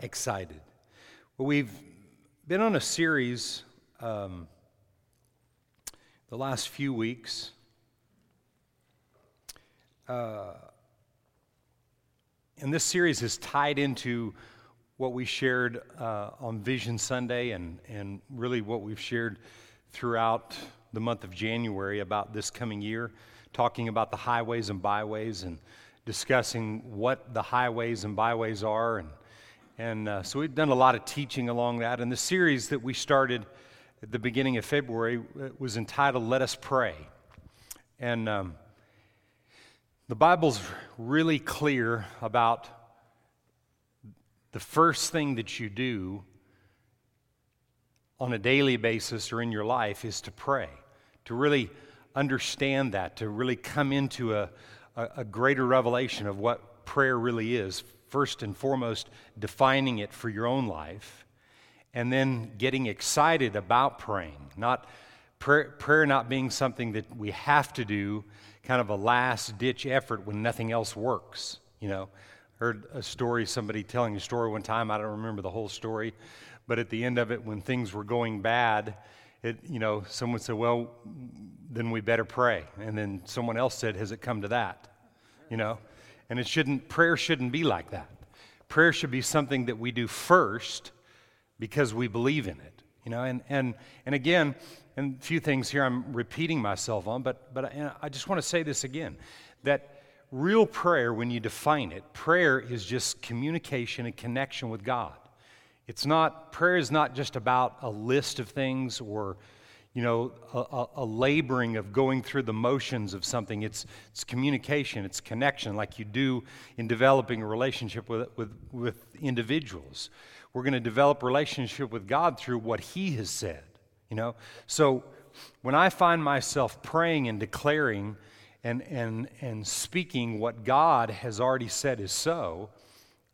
excited. Well, we've been on a series um, the last few weeks. Uh, and this series is tied into what we shared uh, on Vision Sunday and, and really what we've shared throughout the month of January about this coming year, talking about the highways and byways and discussing what the highways and byways are and and uh, so we've done a lot of teaching along that. And the series that we started at the beginning of February uh, was entitled Let Us Pray. And um, the Bible's really clear about the first thing that you do on a daily basis or in your life is to pray, to really understand that, to really come into a, a, a greater revelation of what prayer really is first and foremost defining it for your own life, and then getting excited about praying. Not prayer, prayer not being something that we have to do, kind of a last ditch effort when nothing else works. You know, heard a story, somebody telling a story one time. I don't remember the whole story, but at the end of it, when things were going bad, it, you know, someone said, "Well, then we better pray," and then someone else said, "Has it come to that?" You know, and it shouldn't, prayer shouldn't be like that. Prayer should be something that we do first because we believe in it. You know, and, and, and again, and a few things here I'm repeating myself on, but, but I just want to say this again that real prayer, when you define it, prayer is just communication and connection with God. It's not, prayer is not just about a list of things or you know, a, a, laboring of going through the motions of something. It's, it's communication, it's connection, like you do in developing a relationship with, with, with individuals. We're going to develop relationship with God through what He has said, you know. So when I find myself praying and declaring and, and, and speaking what God has already said is so,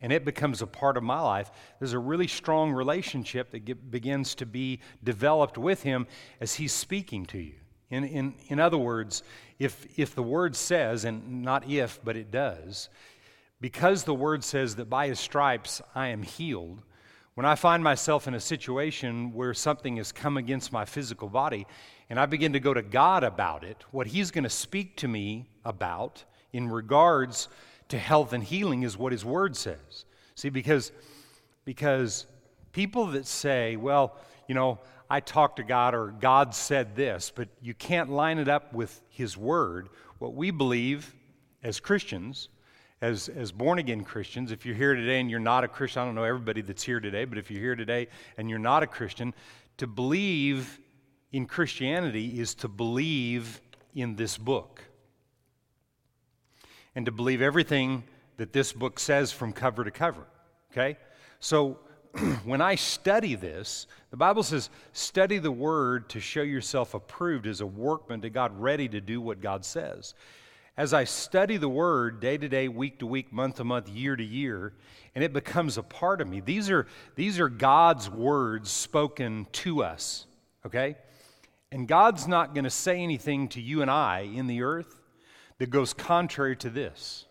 and it becomes a part of my life, there's a really strong relationship that get, begins to be developed with Him as He's speaking to you. In, in, in other words, if, if the Word says, and not if, but it does, because the Word says that by His stripes I am healed, when I find myself in a situation where something has come against my physical body, and I begin to go to God about it, what He's going to speak to me about in regards to health and healing is what his word says. See, because, because people that say, well, you know, I talked to God or God said this, but you can't line it up with his word, what we believe as Christians, as, as born again Christians, if you're here today and you're not a Christian, I don't know everybody that's here today, but if you're here today and you're not a Christian, to believe in Christianity is to believe in this book and to believe everything that this book says from cover to cover. Okay? So when I study this, the Bible says, study the word to show yourself approved as a workman to God, ready to do what God says. As I study the word day to day, week to week, month to month, year to year, and it becomes a part of me. These are, these are God's words spoken to us, okay? And God's not going to say anything to you and I in the earth that goes contrary to this.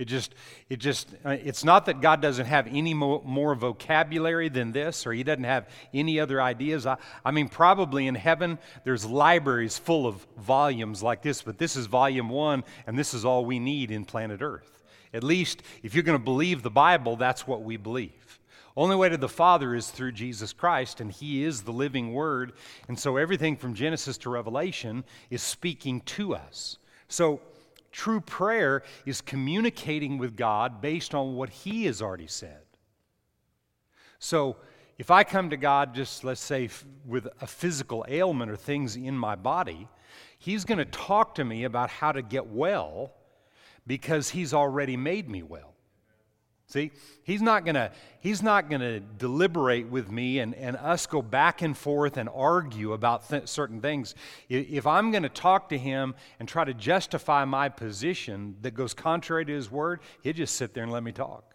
It just, it just, uh, it's not that God doesn't have any more, more, vocabulary than this, or He doesn't have any other ideas. I, I mean, probably in heaven, there's libraries full of volumes like this, but this is volume one, and this is all we need in planet Earth. At least, if you're going to believe the Bible, that's what we believe. Only way to the Father is through Jesus Christ, and He is the living Word. And so everything from Genesis to Revelation is speaking to us. So, true prayer is communicating with God based on what He has already said. So, if I come to God just, let's say, with a physical ailment or things in my body, He's going to talk to me about how to get well because He's already made me well. See, he's not gonna he's not gonna deliberate with me and, and us go back and forth and argue about th- certain things. If I'm gonna talk to him and try to justify my position that goes contrary to his word, he'll just sit there and let me talk.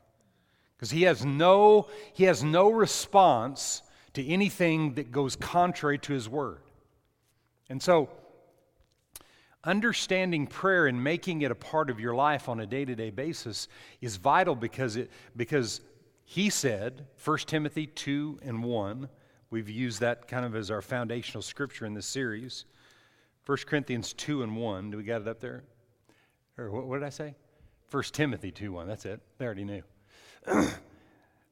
Because he has no he has no response to anything that goes contrary to his word. And so Understanding prayer and making it a part of your life on a day to day basis is vital because, it, because he said, 1 Timothy 2 and 1, we've used that kind of as our foundational scripture in this series. 1 Corinthians 2 and 1, do we got it up there? Or what, what did I say? 1 Timothy 2 1, that's it. They already knew.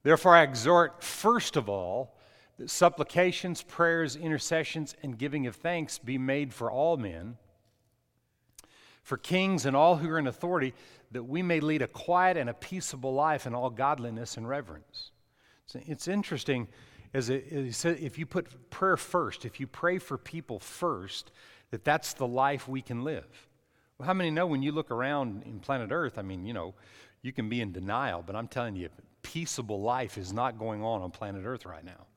Therefore, I exhort, first of all, that supplications, prayers, intercessions, and giving of thanks be made for all men, for kings and all who are in authority, that we may lead a quiet and a peaceable life in all godliness and reverence. So it's interesting, as it, said, if you put prayer first, if you pray for people first, that that's the life we can live. Well, how many know when you look around in planet Earth, I mean, you know, you can be in denial, but I'm telling you, peaceable life is not going on on planet Earth right now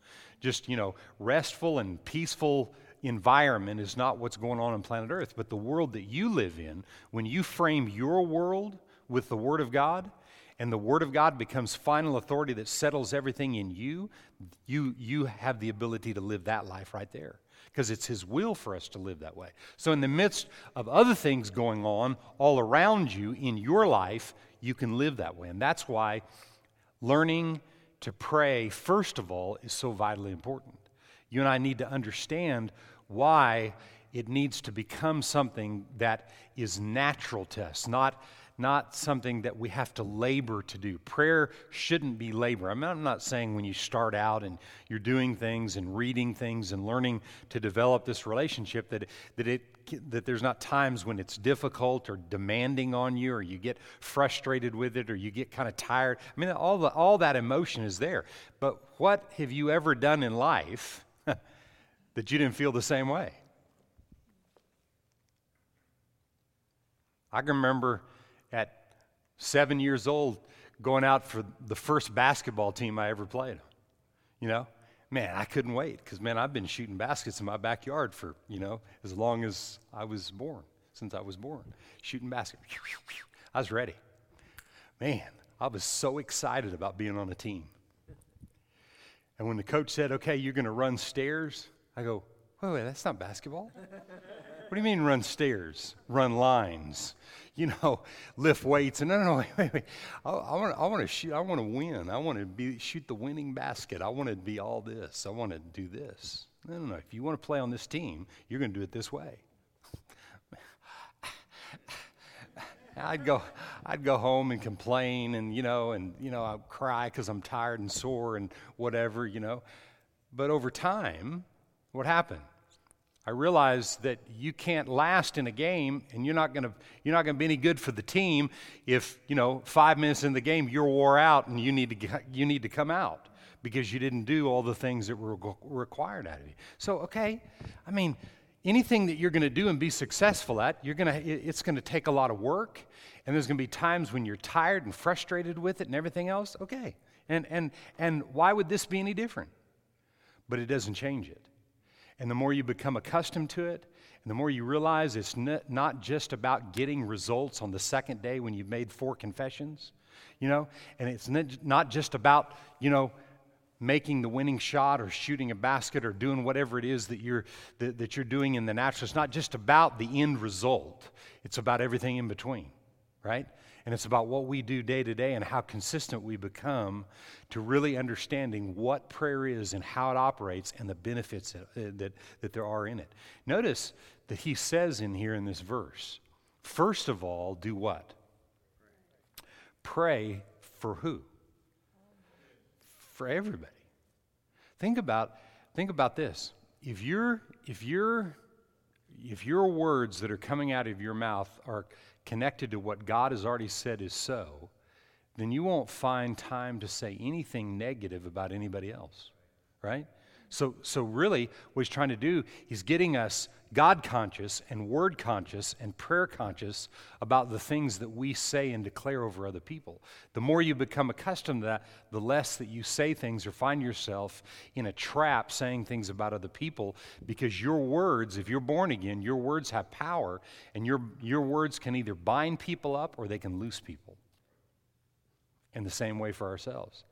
just, you know, restful and peaceful environment is not what's going on on planet Earth. But the world that you live in, when you frame your world with the Word of God, and the Word of God becomes final authority that settles everything in you, you, you have the ability to live that life right there. Because it's His will for us to live that way. So, in the midst of other things going on all around you in your life, you can live that way. And that's why learning to pray, first of all, is so vitally important. You and I need to understand why it needs to become something that is natural to us, not, not something that we have to labor to do. Prayer shouldn't be labor. I mean, I'm not saying when you start out and you're doing things and reading things and learning to develop this relationship that, that it that there's not times when it's difficult or demanding on you or you get frustrated with it or you get kind of tired. I mean, all, the, all that emotion is there. But what have you ever done in life that you didn't feel the same way? I can remember at seven years old going out for the first basketball team I ever played. You know, man, I couldn't wait because, man, I've been shooting baskets in my backyard for, you know, as long as I was born, since I was born, shooting baskets. I was ready. Man, I was so excited about being on a team. And when the coach said, okay, you're going to run stairs, I go, wait, wait, that's not basketball. What do you mean run stairs? Run lines? You know, lift weights? And no, no, no, wait, wait, wait. I, I want, I to shoot. I want to win. I want to be shoot the winning basket. I want to be all this. I want to do this. No, no, no. If you want to play on this team, you're going to do it this way. I'd go, I'd go home and complain, and you know, and you know, I'd cry because I'm tired and sore and whatever, you know. But over time, what happened? I realized that you can't last in a game and you're not going to you're not to be any good for the team if, you know, 5 minutes in the game you're wore out and you need to get, you need to come out because you didn't do all the things that were required out of you. So, okay, I mean, anything that you're going to do and be successful at, you're going to it's going to take a lot of work and there's going to be times when you're tired and frustrated with it and everything else. Okay. And and and why would this be any different? But it doesn't change it. And the more you become accustomed to it, and the more you realize it's not just about getting results on the second day when you've made four confessions, you know, and it's not just about, you know, making the winning shot or shooting a basket or doing whatever it is that you're, that, that you're doing in the natural. It's not just about the end result, it's about everything in between, right? And it's about what we do day to day and how consistent we become to really understanding what prayer is and how it operates and the benefits that, uh, that, that there are in it. Notice that he says in here in this verse, first of all, do what? Pray for who? For everybody. Think about, think about this. If you if you're if your words that are coming out of your mouth are connected to what God has already said is so, then you won't find time to say anything negative about anybody else, right? So, so really, what he's trying to do, he's getting us God conscious and word conscious and prayer conscious about the things that we say and declare over other people. The more you become accustomed to that, the less that you say things or find yourself in a trap saying things about other people because your words, if you're born again, your words have power and your, your words can either bind people up or they can loose people. In the same way for ourselves.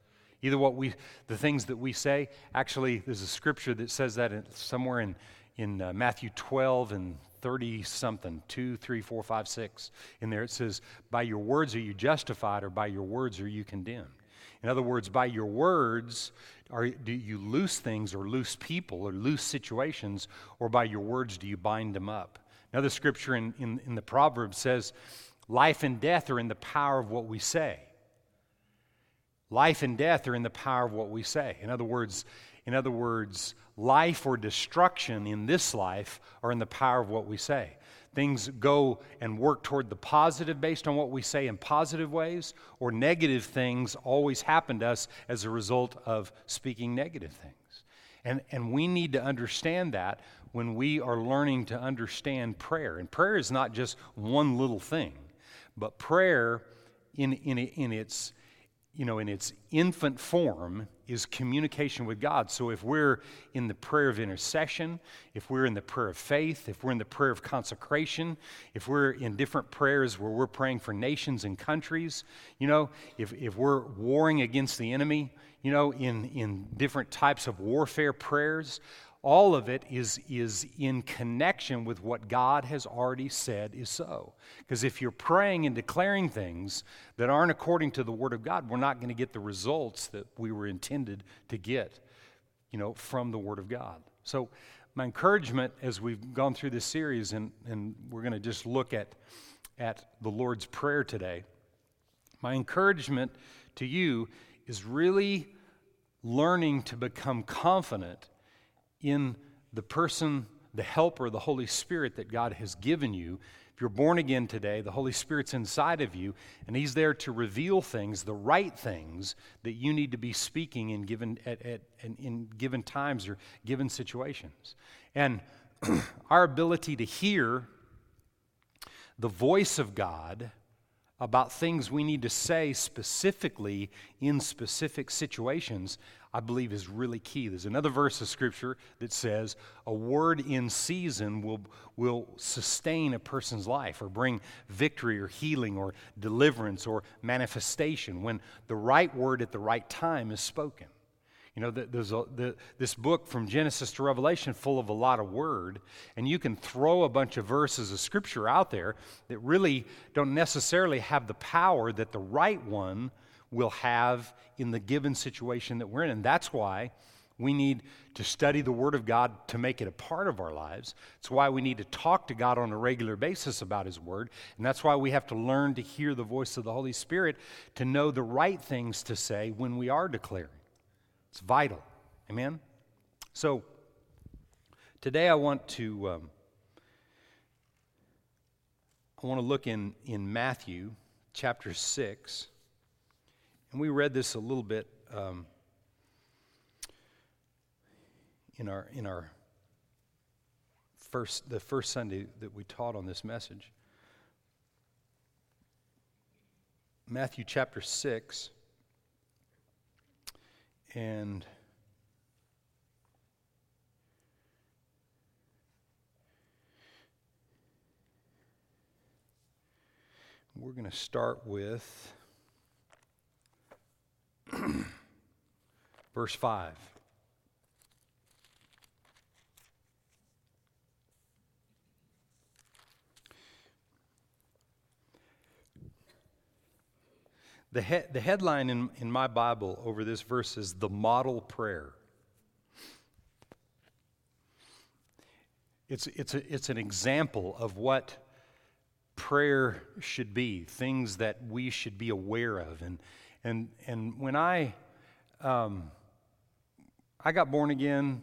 Either what we, the things that we say, actually, there's a scripture that says that in, somewhere in, in uh, Matthew 12 and 30 something, 2, 3, 4, 5, 6. In there it says, By your words are you justified, or by your words are you condemned. In other words, by your words, are, do you loose things or loose people or loose situations, or by your words do you bind them up? Another scripture in, in, in the Proverbs says, Life and death are in the power of what we say. Life and death are in the power of what we say. In other words, in other words, life or destruction in this life are in the power of what we say. Things go and work toward the positive based on what we say in positive ways, or negative things always happen to us as a result of speaking negative things. And, and we need to understand that when we are learning to understand prayer. And prayer is not just one little thing, but prayer in, in, in its you know, in its infant form is communication with God. So if we're in the prayer of intercession, if we're in the prayer of faith, if we're in the prayer of consecration, if we're in different prayers where we're praying for nations and countries, you know, if, if we're warring against the enemy, you know, in, in different types of warfare prayers, all of it is, is in connection with what God has already said is so. Because if you're praying and declaring things that aren't according to the Word of God, we're not going to get the results that we were intended to get, you know, from the Word of God. So, my encouragement as we've gone through this series, and, and we're going to just look at, at the Lord's Prayer today, my encouragement to you is really learning to become confident in the person, the helper, the Holy Spirit that God has given you. If you're born again today, the Holy Spirit's inside of you, and He's there to reveal things, the right things that you need to be speaking in given, at, at, in given times or given situations. And our ability to hear the voice of God about things we need to say specifically in specific situations I believe is really key. There's another verse of Scripture that says a word in season will, will sustain a person's life or bring victory or healing or deliverance or manifestation when the right word at the right time is spoken. You know, there's a, the, this book from Genesis to Revelation full of a lot of word, and you can throw a bunch of verses of Scripture out there that really don't necessarily have the power that the right one will have in the given situation that we're in. And that's why we need to study the Word of God to make it a part of our lives. It's why we need to talk to God on a regular basis about His Word. And that's why we have to learn to hear the voice of the Holy Spirit to know the right things to say when we are declaring. It's vital. Amen? So, today I want to. Um, I want to look in, in Matthew chapter 6. And we read this a little bit um, in our in our first the first Sunday that we taught on this message. Matthew chapter six, and we're going to start with. Verse 5. The, he- the headline in, in my Bible over this verse is the model prayer. It's, it's, a, it's an example of what prayer should be, things that we should be aware of. And, and, and when I, um, I got born again,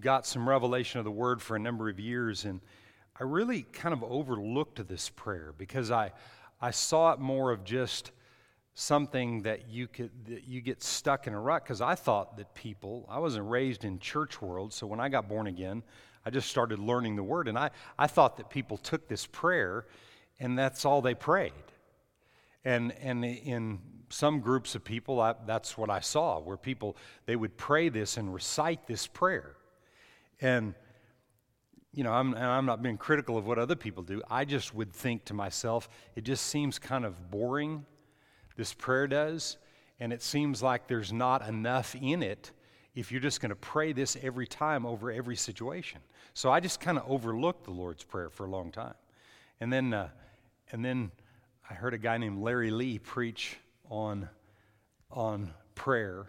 got some revelation of the word for a number of years, and I really kind of overlooked this prayer because I, I saw it more of just something that you could that you get stuck in a rut because I thought that people I wasn't raised in church world so when I got born again I just started learning the word and I, I thought that people took this prayer and that's all they prayed and, and in some groups of people, I, that's what I saw, where people, they would pray this and recite this prayer. And, you know, I'm, I'm not being critical of what other people do. I just would think to myself, it just seems kind of boring, this prayer does. And it seems like there's not enough in it if you're just going to pray this every time over every situation. So I just kind of overlooked the Lord's Prayer for a long time. And then, uh, and then I heard a guy named Larry Lea preach on on prayer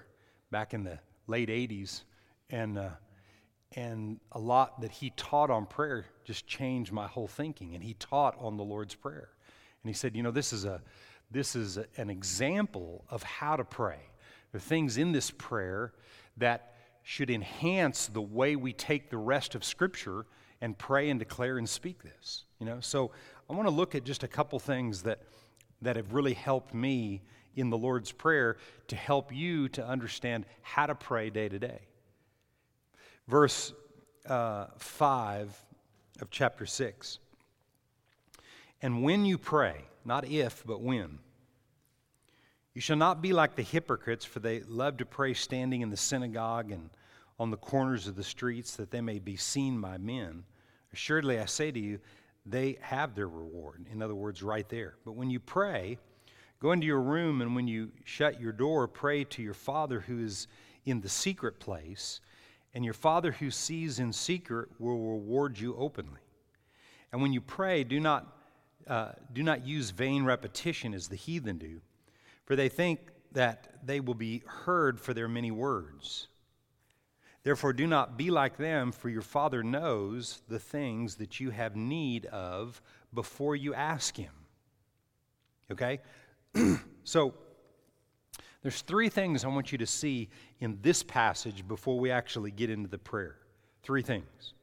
back in the late 80s, and, uh, and a lot that he taught on prayer just changed my whole thinking. And he taught on the Lord's Prayer. And he said, You know, this is, a, this is a, an example of how to pray. There are things in this prayer that should enhance the way we take the rest of Scripture and pray and declare and speak this. You know, so I want to look at just a couple things that, that have really helped me in the Lord's Prayer to help you to understand how to pray day to day. Verse uh, 5 of chapter 6. And when you pray, not if, but when, you shall not be like the hypocrites, for they love to pray standing in the synagogue and on the corners of the streets, that they may be seen by men. Assuredly, I say to you, they have their reward. In other words, right there. But when you pray, go into your room, and when you shut your door, pray to your Father who is in the secret place, and your Father who sees in secret will reward you openly. And when you pray, do not, uh, do not use vain repetition as the heathen do for they think that they will be heard for their many words. Therefore, do not be like them, for your Father knows the things that you have need of before you ask Him. Okay? so, there's three things I want you to see in this passage before we actually get into the prayer. Three things.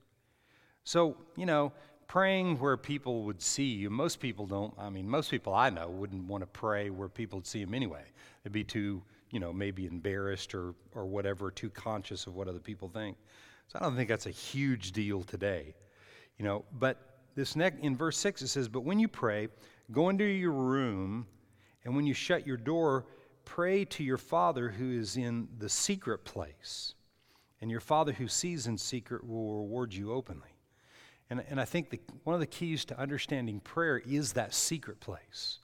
So, you know, praying where people would see you. Most people don't, I mean, most people I know wouldn't want to pray where people would see them anyway. They'd be too, you know, maybe embarrassed or, or whatever, too conscious of what other people think. So I don't think that's a huge deal today. You know, but this next, in verse 6 it says, But when you pray, go into your room, and when you shut your door, pray to your Father who is in the secret place. And your Father who sees in secret will reward you openly. And, and I think the, one of the keys to understanding prayer is that secret place.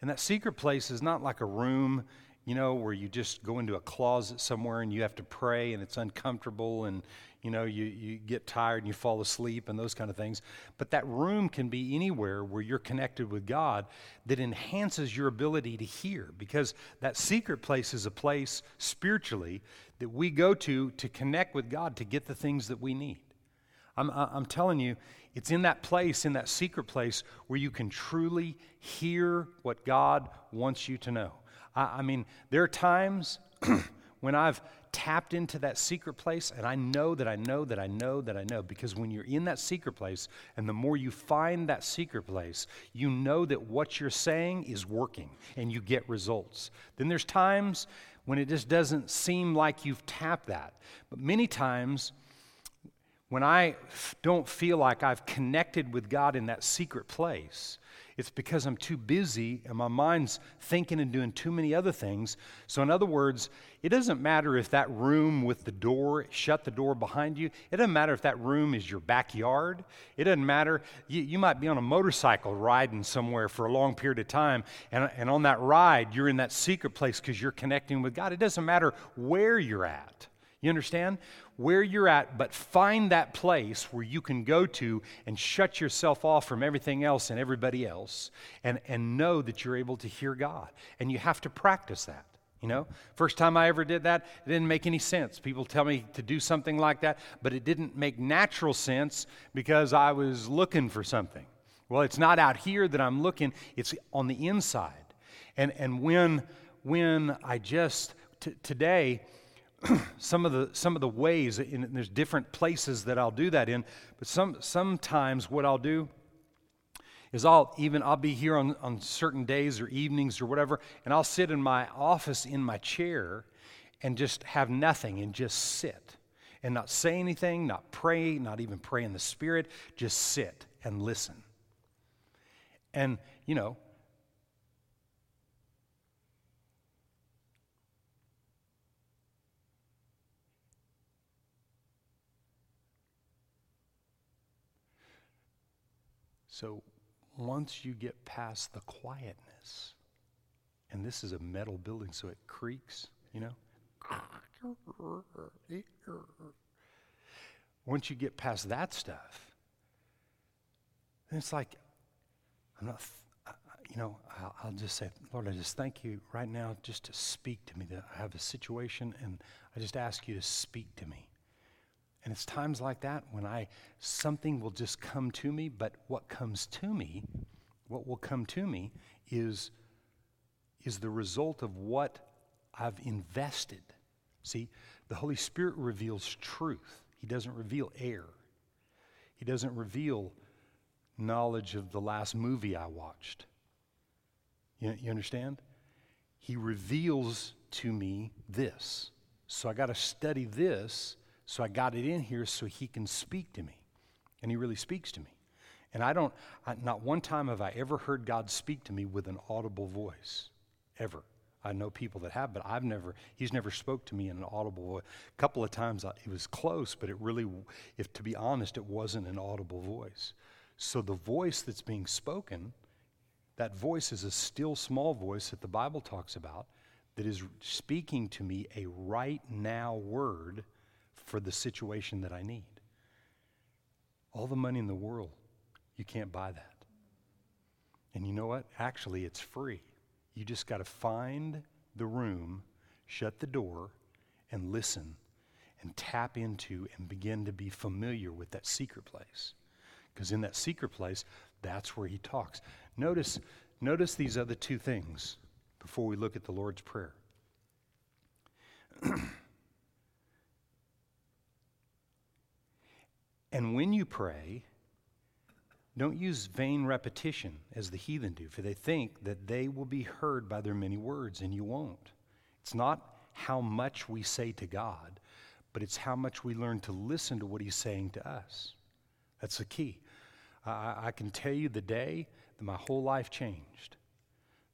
And that secret place is not like a room, you know, where you just go into a closet somewhere and you have to pray and it's uncomfortable and, you know, you, you get tired and you fall asleep and those kind of things. But that room can be anywhere where you're connected with God that enhances your ability to hear because that secret place is a place spiritually that we go to to connect with God to get the things that we need. I'm, I'm telling you, it's in that place, in that secret place, where you can truly hear what God wants you to know. I, I mean, there are times when I've tapped into that secret place and I know that I know that I know that I know because when you're in that secret place and the more you find that secret place, you know that what you're saying is working and you get results. Then there's times when it just doesn't seem like you've tapped that. But many times, when I don't feel like I've connected with God in that secret place, it's because I'm too busy and my mind's thinking and doing too many other things. So, in other words, it doesn't matter if that room with the door, shut the door behind you, it doesn't matter if that room is your backyard. It doesn't matter. You, you might be on a motorcycle riding somewhere for a long period of time, and, and on that ride, you're in that secret place because you're connecting with God. It doesn't matter where you're at. You understand? Where you're at, but find that place where you can go to and shut yourself off from everything else and everybody else and, and know that you're able to hear God. And you have to practice that. You know, first time I ever did that, it didn't make any sense. People tell me to do something like that, but it didn't make natural sense because I was looking for something. Well, it's not out here that I'm looking, it's on the inside. And, and when, when I just, t- today, some of the some of the ways and there's different places that I'll do that in but some sometimes what I'll do is I'll even I'll be here on, on certain days or evenings or whatever and I'll sit in my office in my chair and just have nothing and just sit and not say anything not pray not even pray in the spirit just sit and listen. And you know So once you get past the quietness, and this is a metal building, so it creaks, you know? Once you get past that stuff, then it's like, I'm not, you know, I'll, I'll, just say, Lord, I just thank you right now just to speak to me. That I have a situation, and I just ask you to speak to me. And it's times like that when I something will just come to me, but what comes to me, what will come to me is is the result of what I've invested. See, the Holy Spirit reveals truth. He doesn't reveal air. He doesn't reveal knowledge of the last movie I watched. You, you understand? He reveals to me this. So I got to study this. So I got it in here so he can speak to me. And he really speaks to me. And I don't, I, not one time have I ever heard God speak to me with an audible voice, ever. I know people that have, but I've never, he's never spoke to me in an audible voice. A couple of times I, it was close, but it really, if to be honest, it wasn't an audible voice. So the voice that's being spoken, that voice is a still small voice that the Bible talks about that is speaking to me a right now word for the situation that I need. All the money in the world, you can't buy that. And you know what? Actually, it's free. You just got to find the room, shut the door, and listen and tap into and begin to be familiar with that secret place. Because in that secret place, that's where he talks. Notice, notice these other two things before we look at the Lord's Prayer. and when you pray, don't use vain repetition as the heathen do, for they think that they will be heard by their many words, and you won't. It's not how much we say to God, but it's how much we learn to listen to what He's saying to us. That's the key. I, I can tell you the day that my whole life changed.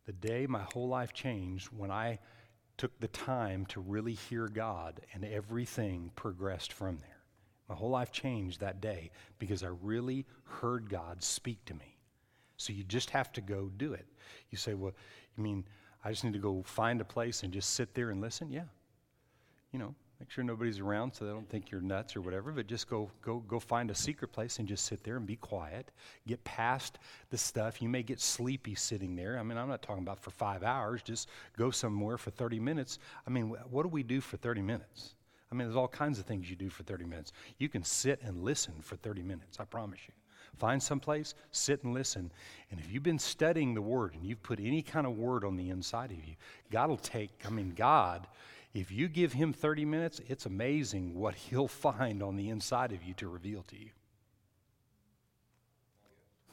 The day my whole life changed when I took the time to really hear God, and everything progressed from there. My whole life changed that day because I really heard God speak to me. So you just have to go do it. You say, well, you mean I just need to go find a place and just sit there and listen? Yeah. You know, make sure nobody's around so they don't think you're nuts or whatever, but just go, go, go find a secret place and just sit there and be quiet. Get past the stuff. You may get sleepy sitting there. I mean, I'm not talking about for five hours. Just go somewhere for 30 minutes. I mean, what do we do for 30 minutes? I mean, there's all kinds of things you do for 30 minutes. You can sit and listen for 30 minutes, I promise you. Find some place, sit and listen. And if you've been studying the Word and you've put any kind of Word on the inside of you, God will take, I mean, God, if you give Him 30 minutes, it's amazing what He'll find on the inside of you to reveal to you.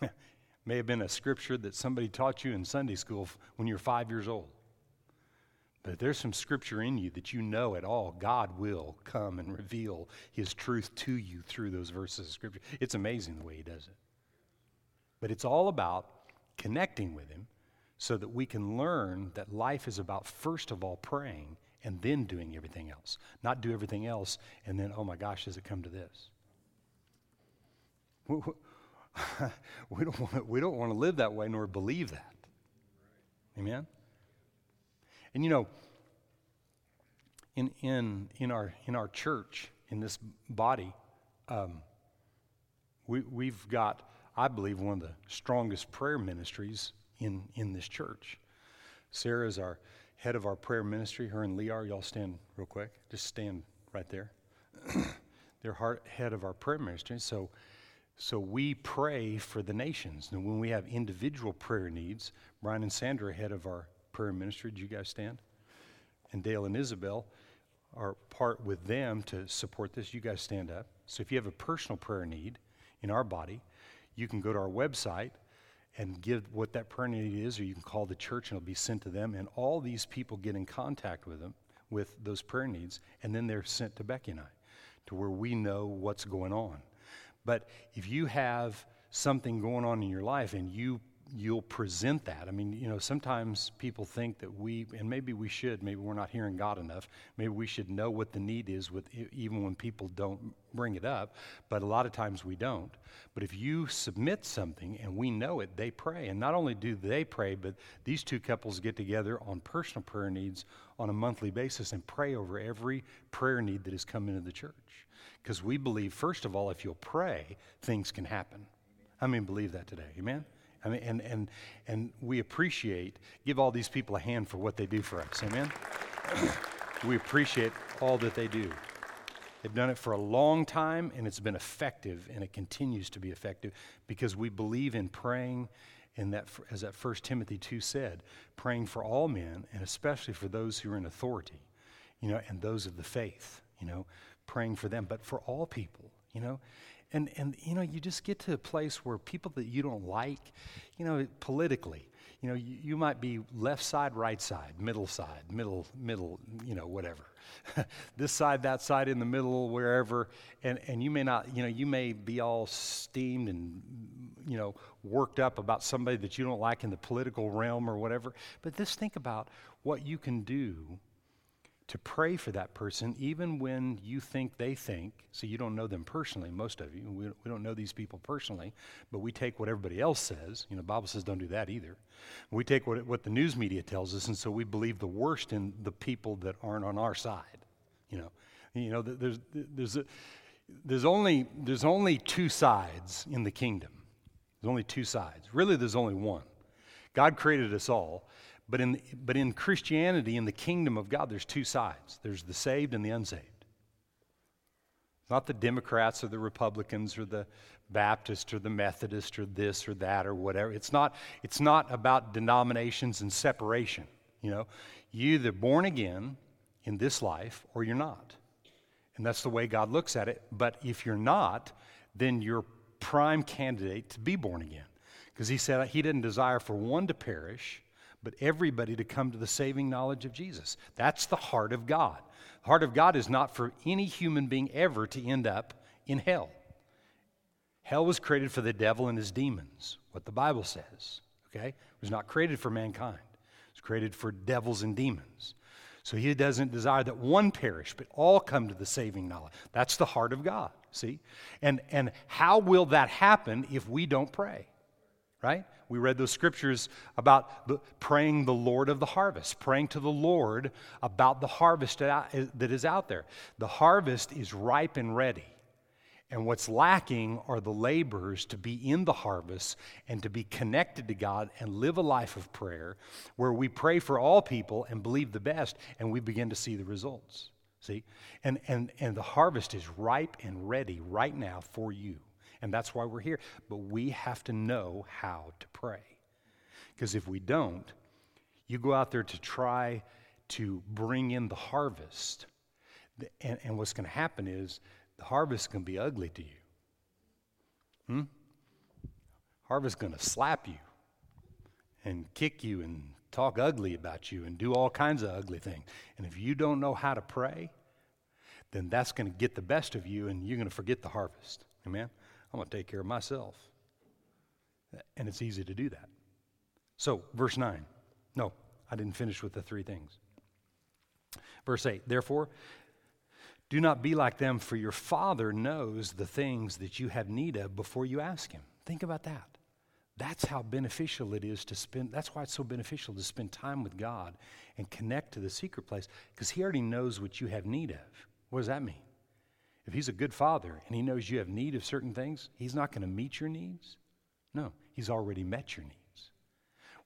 May have been a scripture that somebody taught you in Sunday school when you're five years old. But if there's some scripture in you that you know at all, God will come and reveal his truth to you through those verses of scripture. It's amazing the way he does it. But it's all about connecting with him so that we can learn that life is about, first of all, praying and then doing everything else. Not do everything else and then, oh my gosh, does it come to this? We don't want to, we don't want to live that way nor believe that. Amen? And you know, in, in, in, our, in our church, in this body, um, we, we've got, I believe, one of the strongest prayer ministries in, in this church. Sarah is our head of our prayer ministry. Her and Lear, y'all stand real quick. Just stand right there. They're heart, head of our prayer ministry. So, so we pray for the nations. And when we have individual prayer needs, Brian and Sandra are head of our prayer ministry. Do you guys stand? And Dale and Isabel are part with them to support this. You guys stand up. So if you have a personal prayer need in our body, you can go to our website and give what that prayer need is, or you can call the church and it'll be sent to them. And all these people get in contact with them with those prayer needs, and then they're sent to Becky and I to where we know what's going on. But if you have something going on in your life and you you'll present that. I mean, you know, sometimes people think that we, and maybe we should, maybe we're not hearing God enough. Maybe we should know what the need is with even when people don't bring it up, but a lot of times we don't. But if you submit something and we know it, they pray. And not only do they pray, but these two couples get together on personal prayer needs on a monthly basis and pray over every prayer need that has come into the church. Because we believe, first of all, if you'll pray, things can happen. I mean, believe that today? Amen? Mean, and, and, and we appreciate, give all these people a hand for what they do for us. Amen? we appreciate all that they do. They've done it for a long time, and it's been effective, and it continues to be effective because we believe in praying, in that, as that First Timothy 2 said, praying for all men, and especially for those who are in authority, you know, and those of the faith, you know, praying for them, but for all people, you know. And, and, you know, you just get to a place where people that you don't like, you know, politically, you know, you, you might be left side, right side, middle side, middle, middle, you know, whatever. this side, that side, in the middle, wherever. And, and you may not, you know, you may be all steamed and, you know, worked up about somebody that you don't like in the political realm or whatever. But just think about what you can do to pray for that person, even when you think they think, so you don't know them personally, most of you, we, we don't know these people personally, but we take what everybody else says. You know, Bible says don't do that either. We take what, what the news media tells us, and so we believe the worst in the people that aren't on our side. You know, you know there's, there's, a, there's, only, there's only two sides in the kingdom. There's only two sides. Really, there's only one. God created us all, but in, but in Christianity, in the kingdom of God, there's two sides there's the saved and the unsaved. It's not the Democrats or the Republicans or the Baptist or the Methodist or this or that or whatever. It's not, it's not about denominations and separation. You know, you either born again in this life or you're not. And that's the way God looks at it. But if you're not, then you're prime candidate to be born again. Because he said he didn't desire for one to perish, but everybody to come to the saving knowledge of Jesus. That's the heart of God. The heart of God is not for any human being ever to end up in hell. Hell was created for the devil and his demons, what the Bible says. Okay? It was not created for mankind. It was created for devils and demons. So he doesn't desire that one perish, but all come to the saving knowledge. That's the heart of God, see? And, and how will that happen if we don't pray? Right? We read those scriptures about the, praying the Lord of the harvest, praying to the Lord about the harvest that is out there. The harvest is ripe and ready. And what's lacking are the laborers to be in the harvest and to be connected to God and live a life of prayer where we pray for all people and believe the best and we begin to see the results. See? And, and, and the harvest is ripe and ready right now for you. And that's why we're here. But we have to know how to pray. Because if we don't, you go out there to try to bring in the harvest. And, and what's going to happen is the harvest can be ugly to you. Hmm? Harvest going to slap you and kick you and talk ugly about you and do all kinds of ugly things. And if you don't know how to pray, then that's going to get the best of you and you're going to forget the harvest. Amen? I'm going to take care of myself. And it's easy to do that. So, verse 9. No, I didn't finish with the three things. Verse 8. Therefore, do not be like them, for your Father knows the things that you have need of before you ask Him. Think about that. That's how beneficial it is to spend, that's why it's so beneficial to spend time with God and connect to the secret place, because He already knows what you have need of. What does that mean? If He's a good Father and He knows you have need of certain things, He's not going to meet your needs. No, He's already met your needs.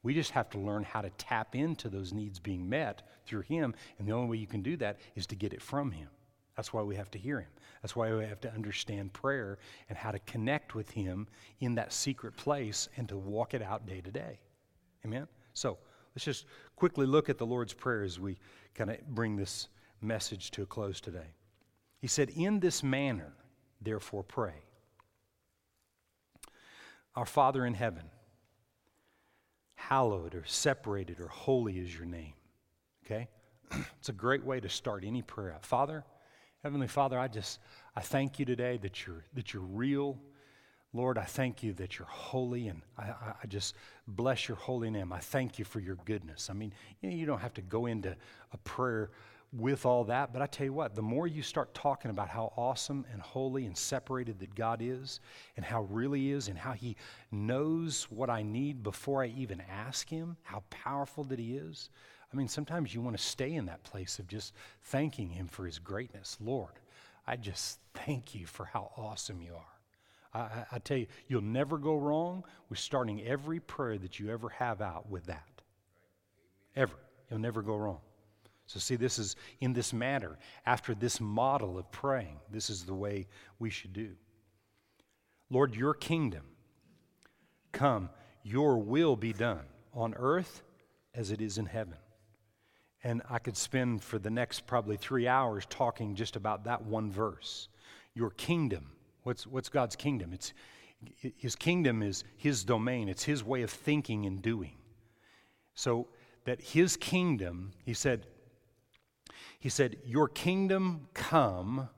We just have to learn how to tap into those needs being met through Him, and the only way you can do that is to get it from Him. That's why we have to hear him. That's why we have to understand prayer and how to connect with him in that secret place and to walk it out day to day. Amen? So let's just quickly look at the Lord's Prayer as we kind of bring this message to a close today. He said, In this manner, therefore, pray. Our Father in heaven, hallowed or separated or holy is your name. Okay? it's a great way to start any prayer. Father, Heavenly Father, I just I thank you today that you're that you're real. Lord, I thank you that you're holy, and I, I just bless your holy name. I thank you for your goodness. I mean, you, know, you don't have to go into a prayer with all that, but I tell you what, the more you start talking about how awesome and holy and separated that God is, and how really is, and how He knows what I need before I even ask Him, how powerful that He is, I mean, sometimes you want to stay in that place of just thanking Him for His greatness. Lord, I just thank you for how awesome you are. I, I, tell you, you'll never go wrong with starting every prayer that you ever have out with that. Ever. You'll never go wrong. So, see, this is in this manner, after this model of praying, this is the way we should do. Lord, your kingdom come, your will be done on earth as it is in heaven. And I could spend for the next probably three hours talking just about that one verse. Your kingdom. What's, what's God's kingdom? It's, his kingdom is his domain, it's his way of thinking and doing. So that his kingdom, he said, he said, Your kingdom come,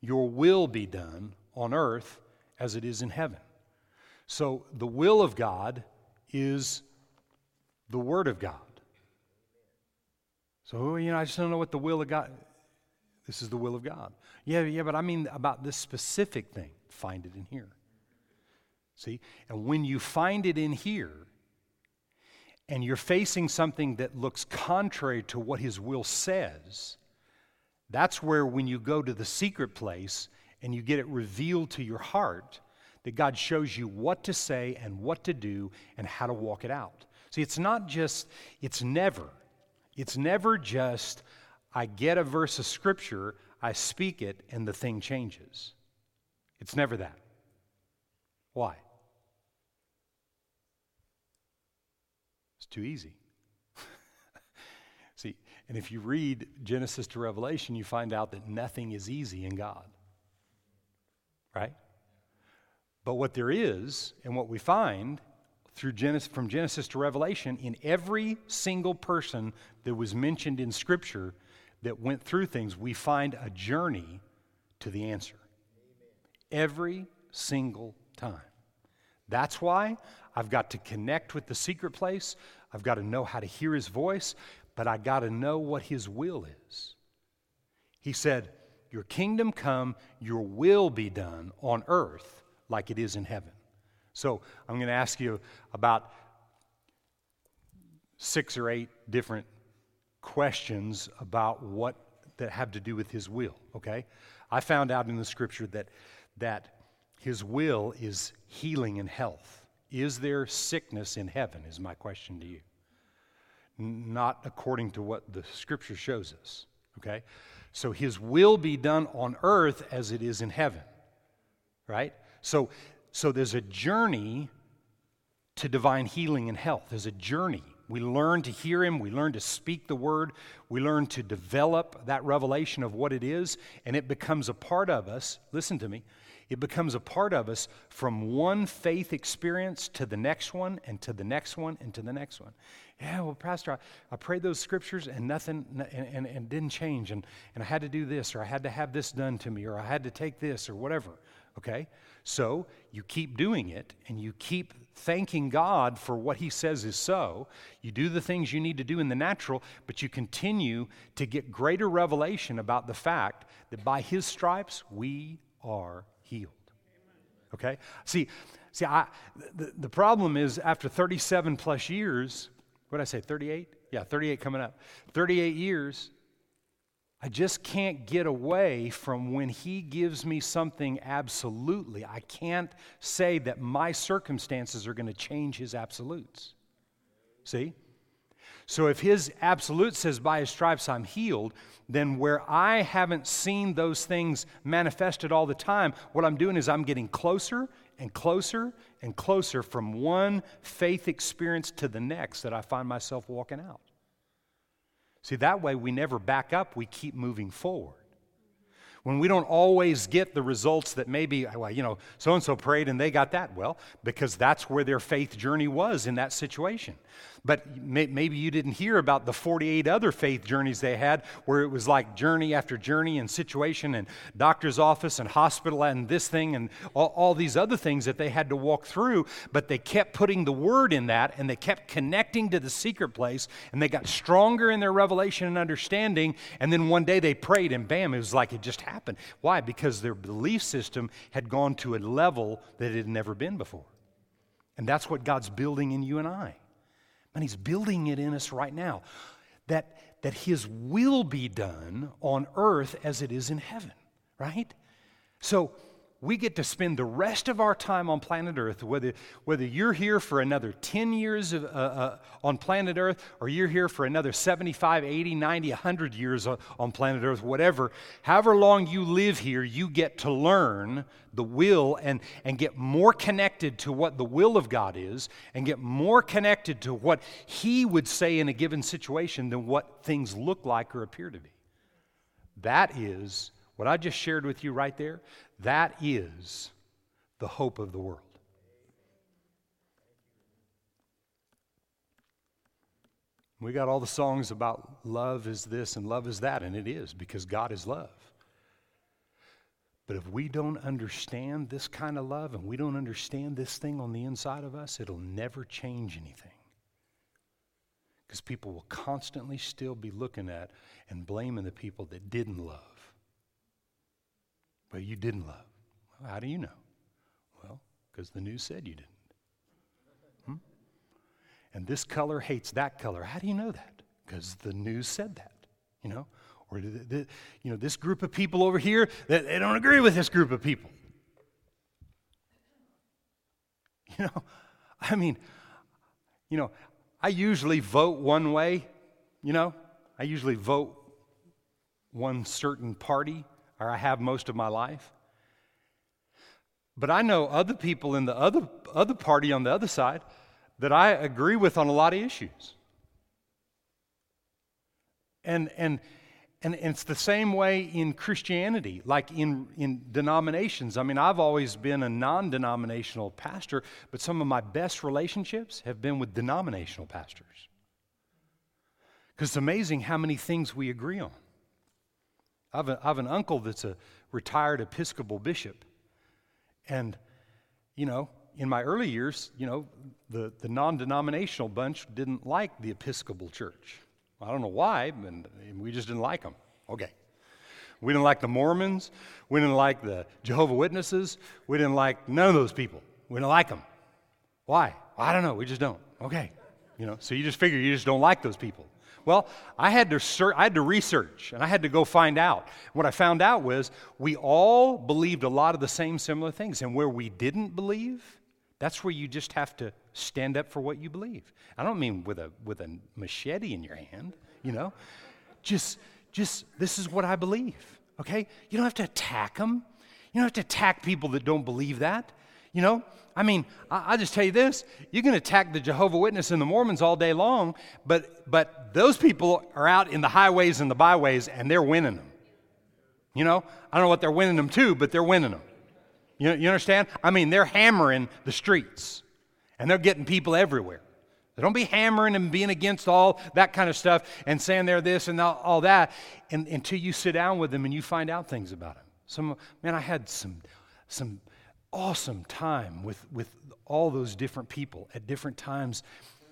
your will be done on earth as it is in heaven. So the will of God is the Word of God. So, you know, I just don't know what the will of God this is the will of God. Yeah, yeah, but I mean about this specific thing. Find it in here. See? And when you find it in here, and you're facing something that looks contrary to what His will says, that's where when you go to the secret place and you get it revealed to your heart, that God shows you what to say and what to do and how to walk it out. See, it's not just, it's never, it's never just, I get a verse of scripture, I speak it, and the thing changes. It's never that. Why? Too easy. See, and if you read Genesis to Revelation, you find out that nothing is easy in God. Right? But what there is, and what we find through Genesis, from Genesis to Revelation, in every single person that was mentioned in Scripture that went through things, we find a journey to the answer. Every single time. That's why I've got to connect with the secret place. I've got to know how to hear his voice, but I got to know what his will is. He said, Your kingdom come, your will be done on earth like it is in heaven. So I'm going to ask you about six or eight different questions about what that have to do with his will, okay? I found out in the scripture that that his will is healing and health. Is there sickness in heaven? Is my question to you. Not according to what the scripture shows us. Okay? So his will be done on earth as it is in heaven. Right? So, so there's a journey to divine healing and health. There's a journey. We learn to hear him, we learn to speak the word, we learn to develop that revelation of what it is, and it becomes a part of us. Listen to me. It becomes a part of us from one faith experience to the next one, and to the next one, and to the next one. Yeah, well, Pastor, I, I prayed those scriptures and nothing, and, and, and didn't change, and, and I had to do this, or I had to have this done to me, or I had to take this, or whatever. Okay? So you keep doing it, and you keep thanking God for what He says is so. You do the things you need to do in the natural, but you continue to get greater revelation about the fact that by His stripes we are healed. Okay? See, see, I, the, the problem is after 37 plus years, what did I say, 38? Yeah, 38 coming up. 38 years, I just can't get away from when He gives me something absolutely. I can't say that my circumstances are going to change His absolutes. See? So if his absolute says, by his stripes I'm healed, then where I haven't seen those things manifested all the time, what I'm doing is I'm getting closer and closer and closer from one faith experience to the next that I find myself walking out. See, that way we never back up, we keep moving forward when we don't always get the results that maybe, well, you know, so and so prayed and they got that. Well, because that's where their faith journey was in that situation. But may, maybe you didn't hear about the 48 other faith journeys they had where it was like journey after journey and situation and doctor's office and hospital and this thing and all, all these other things that they had to walk through. But they kept putting the word in that and they kept connecting to the secret place and they got stronger in their revelation and understanding. And then one day they prayed and bam, it was like it just happened. Why? Because their belief system had gone to a level that it had never been before. And that's what God's building in you and I. And He's building it in us right now. That, that His will be done on earth as it is in heaven, right? So, we get to spend the rest of our time on planet Earth, whether, whether you're here for another 10 years of, uh, uh, on planet Earth or you're here for another 75, 80, 90, 100 years on, on planet Earth, whatever, however long you live here, you get to learn the will and, and get more connected to what the will of God is and get more connected to what He would say in a given situation than what things look like or appear to be. That is what I just shared with you right there. That is the hope of the world. We got all the songs about love is this and love is that, and it is because God is love. But if we don't understand this kind of love and we don't understand this thing on the inside of us, it'll never change anything. Because people will constantly still be looking at and blaming the people that didn't love. But you didn't love. Well, how do you know? Well, because the news said you didn't. Hmm? And this color hates that color. How do you know that? Because the news said that, you know? Or, the, the, you know, this group of people over here, that they don't agree with this group of people. You know, I mean, you know, I usually vote one way, you know, I usually vote one certain party or I have most of my life. But I know other people in the other, other party on the other side that I agree with on a lot of issues. And, and, and, it's the same way in Christianity, like in, in denominations. I mean, I've always been a non denominational pastor, but some of my best relationships have been with denominational pastors. Because it's amazing how many things we agree on. I have, a, I have an uncle that's a retired Episcopal bishop. And, you know, in my early years, you know, the, the non denominational bunch didn't like the Episcopal church. I don't know why, and we just didn't like them. Okay. We didn't like the Mormons. We didn't like the Jehovah Witnesses. We didn't like none of those people. We didn't like them. Why? I don't know. We just don't. Okay. You know, so you just figure you just don't like those people. Well, I had to ser- I had to research and I had to go find out. What I found out was we all believed a lot of the same similar things, and where we didn't believe, that's where you just have to stand up for what you believe. I don't mean with a with a machete in your hand, you know. Just just this is what I believe. Okay? You don't have to attack them. You don't have to attack people that don't believe that. You know, I mean, I, will just tell you this: you can attack the Jehovah Witness and the Mormons all day long, but but those people are out in the highways and the byways, and they're winning them. You know, I don't know what they're winning them to, but they're winning them. You, you understand? I mean, they're hammering the streets, and they're getting people everywhere. They don't be hammering and being against all that kind of stuff and saying they're this and all, all that and, until you sit down with them and you find out things about them. Some man, I had some some awesome time with, with all those different people at different times.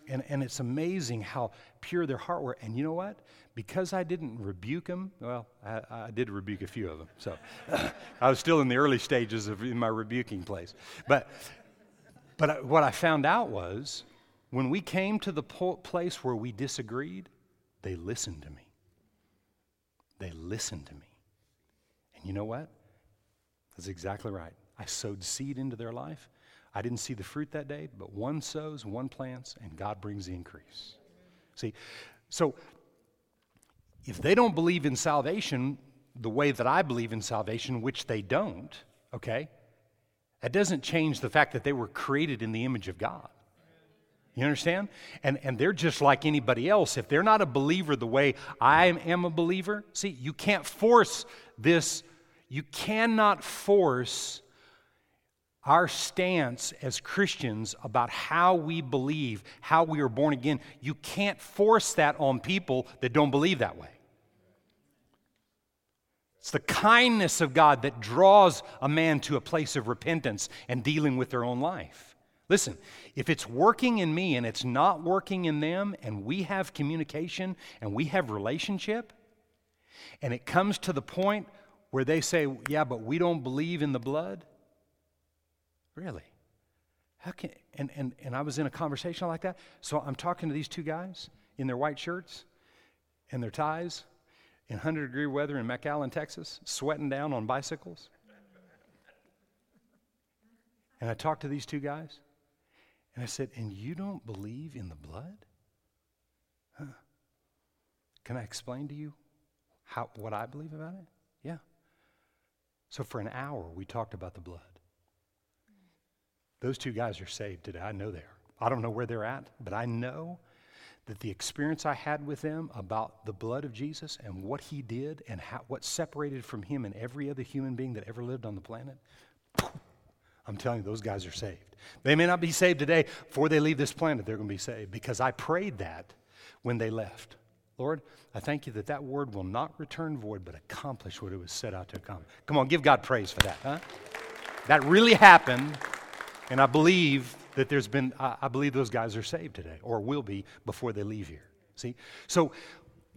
And, and it's amazing how pure their heart were. And you know what? Because I didn't rebuke them, well, I, I did rebuke a few of them. So I was still in the early stages of in my rebuking place. But, but what I found out was when we came to the place where we disagreed, they listened to me. They listened to me. And you know what? That's exactly right. I sowed seed into their life. I didn't see the fruit that day, but one sows, one plants, and God brings the increase. See, so if they don't believe in salvation the way that I believe in salvation, which they don't, okay, that doesn't change the fact that they were created in the image of God. You understand? And, and they're just like anybody else. If they're not a believer the way I am a believer, see, you can't force this, you cannot force our stance as Christians about how we believe, how we are born again, you can't force that on people that don't believe that way. It's the kindness of God that draws a man to a place of repentance and dealing with their own life. Listen, if it's working in me and it's not working in them, and we have communication and we have relationship, and it comes to the point where they say, Yeah, but we don't believe in the blood Really? How can, and, and, and I was in a conversation like that. So I'm talking to these two guys in their white shirts and their ties in 100 degree weather in McAllen, Texas, sweating down on bicycles. And I talked to these two guys, and I said, And you don't believe in the blood? Huh? Can I explain to you how, what I believe about it? Yeah. So for an hour, we talked about the blood. Those two guys are saved today. I know they are. I don't know where they're at, but I know that the experience I had with them about the blood of Jesus and what he did and how, what separated from him and every other human being that ever lived on the planet, I'm telling you, those guys are saved. They may not be saved today. Before they leave this planet, they're going to be saved because I prayed that when they left. Lord, I thank you that that word will not return void, but accomplish what it was set out to accomplish. Come on, give God praise for that, huh? That really happened, and I believe that there's been, I believe those guys are saved today or will be before they leave here. See? So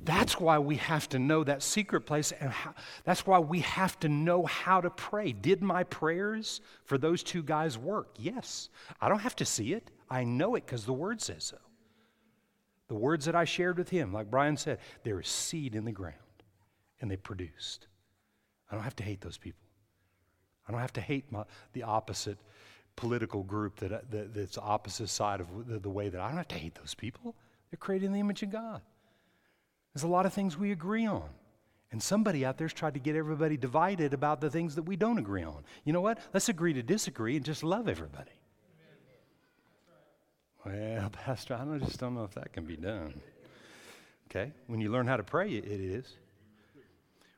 that's why we have to know that secret place, and how, that's why we have to know how to pray. Did my prayers for those two guys work? Yes. I don't have to see it, I know it because the word says so. The words that I shared with him, like Brian said, there is seed in the ground, and they produced. I don't have to hate those people. I don't have to hate my, the opposite political group that, uh, that, that's opposite side of the, the way that I don't have to hate those people. They're created in the image of God. There's a lot of things we agree on. And somebody out there's tried to get everybody divided about the things that we don't agree on. You know what? Let's agree to disagree and just love everybody. Well, Pastor, I just don't know if that can be done. Okay? When you learn how to pray, it is.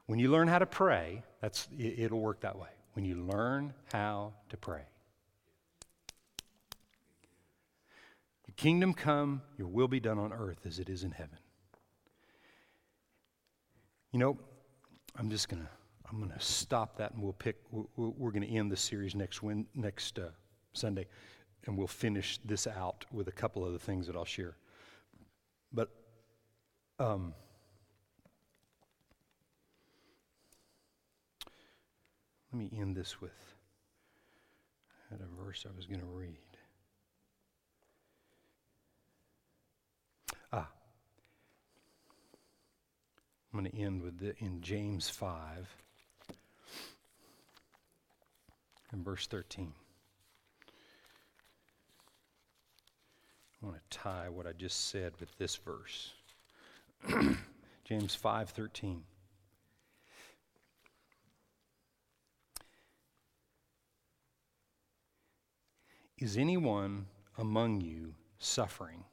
When you learn how to pray, that's, it, it'll work that way. When you learn how to pray. Your kingdom come, your will be done on earth as it is in heaven. You know, I'm just going to I'm going to stop that and we'll pick we're, we're going to end the series next win, next uh, Sunday and we'll finish this out with a couple of the things that I'll share. But um, let me end this with I had a verse I was going to read. I'm going to end with the, in James 5 and verse 13. I want to tie what I just said with this verse. James 5:13. Is anyone among you suffering?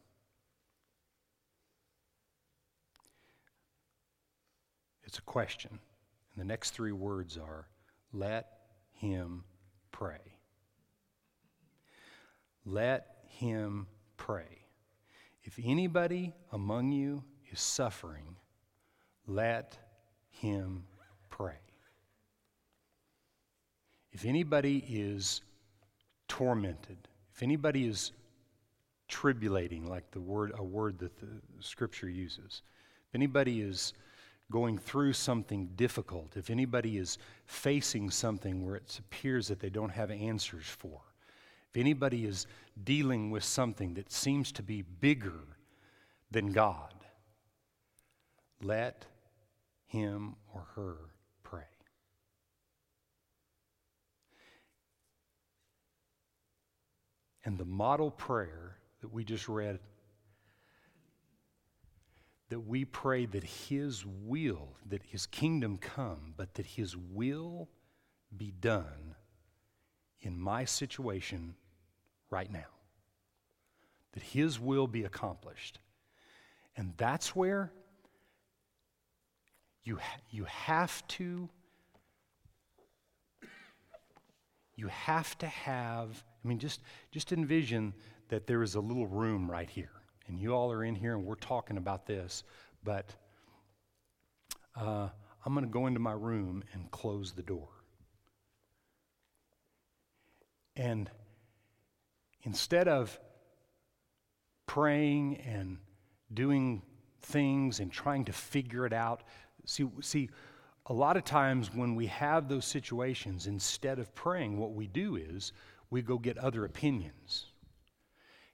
It's a question. And the next three words are let him pray. Let him pray. If anybody among you is suffering, let him pray. If anybody is tormented, if anybody is tribulating, like the word, a word that the scripture uses, if anybody is going through something difficult, if anybody is facing something where it appears that they don't have answers for, if anybody is dealing with something that seems to be bigger than God, let him or her pray. And the model prayer that we just read that we pray that His will, that His kingdom come, but that His will be done in my situation right now. That His will be accomplished. And that's where you, you have to you have to have i mean just just envision that there is a little room right here and you all are in here and we're talking about this but uh, i'm going to go into my room and close the door and instead of praying and doing things and trying to figure it out, see, see, a lot of times when we have those situations, instead of praying, what we do is we go get other opinions.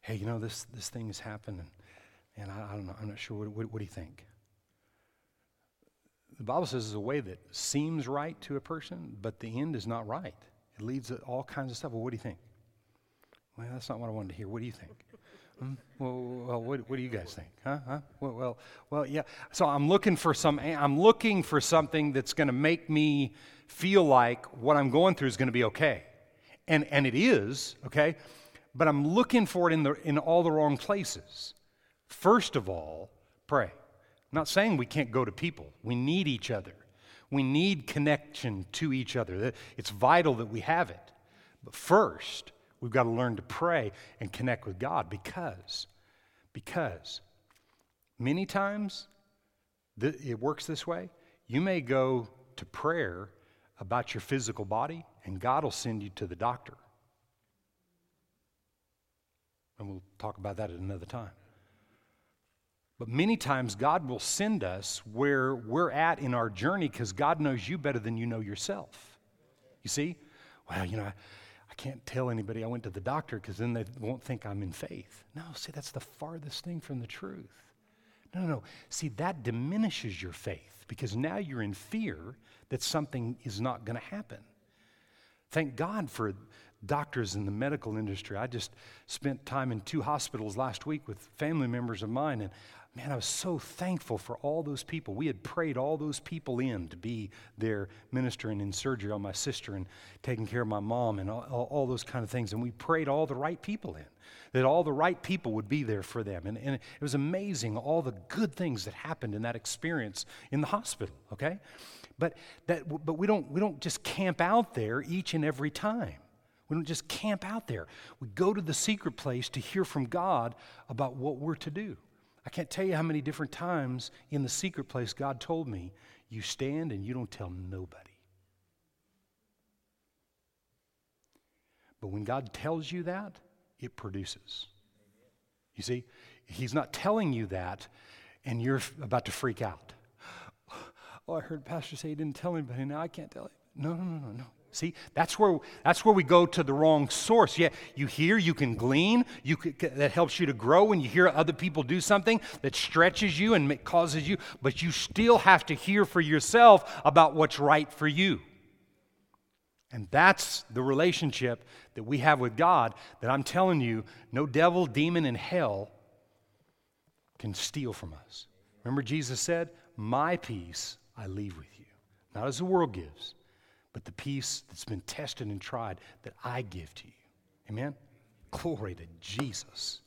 Hey, you know, this, this thing has happened, and, I, I don't know, I'm not sure. What, what, what do you think? The Bible says it's a way that seems right to a person, but the end is not right. It leads to all kinds of stuff. Well, what do you think? Well, that's not what I wanted to hear. What do you think? Hmm? Well, well what, what, do you guys think? Huh? huh? Well, well, well, yeah. So I'm looking for some. I'm looking for something that's going to make me feel like what I'm going through is going to be okay, and and it is okay. But I'm looking for it in the in all the wrong places. First of all, pray. I'm not saying we can't go to people. We need each other. We need connection to each other. It's vital that we have it. But first, we've got to learn to pray and connect with God because, because many times it works this way. You may go to prayer about your physical body, and God will send you to the doctor. And we'll talk about that at another time. But many times, God will send us where we're at in our journey because God knows you better than you know yourself. You see? Well, you know, I, I can't tell anybody I went to the doctor because then they won't think I'm in faith. No, see, that's the farthest thing from the truth. No, no, no. See, that diminishes your faith because now you're in fear that something is not going to happen. Thank God for doctors in the medical industry. I just spent time in two hospitals last week with family members of mine, and man, I was so thankful for all those people. We had prayed all those people in to be there ministering in surgery on my sister and taking care of my mom and all, all, those kind of things. And we prayed all the right people in, that all the right people would be there for them. And, and it was amazing all the good things that happened in that experience in the hospital, okay? But, that, but we, don't, we don't just camp out there each and every time. We don't just camp out there. We go to the secret place to hear from God about what we're to do. I can't tell you how many different times in the secret place God told me, you stand and you don't tell nobody. But when God tells you that, it produces. You see, He's not telling you that and you're about to freak out. Oh, I heard Pastor say he didn't tell anybody. Now I can't tell you. No, no, no, no, no. See, that's where, that's where we go to the wrong source. Yeah, you hear, you can glean, you can, that helps you to grow when you hear other people do something that stretches you and causes you, but you still have to hear for yourself about what's right for you. And that's the relationship that we have with God that I'm telling you, no devil, demon, and hell can steal from us. Remember, Jesus said, My peace I leave with you, not as the world gives but the peace that's been tested and tried that I give to you. Amen? Glory to Jesus.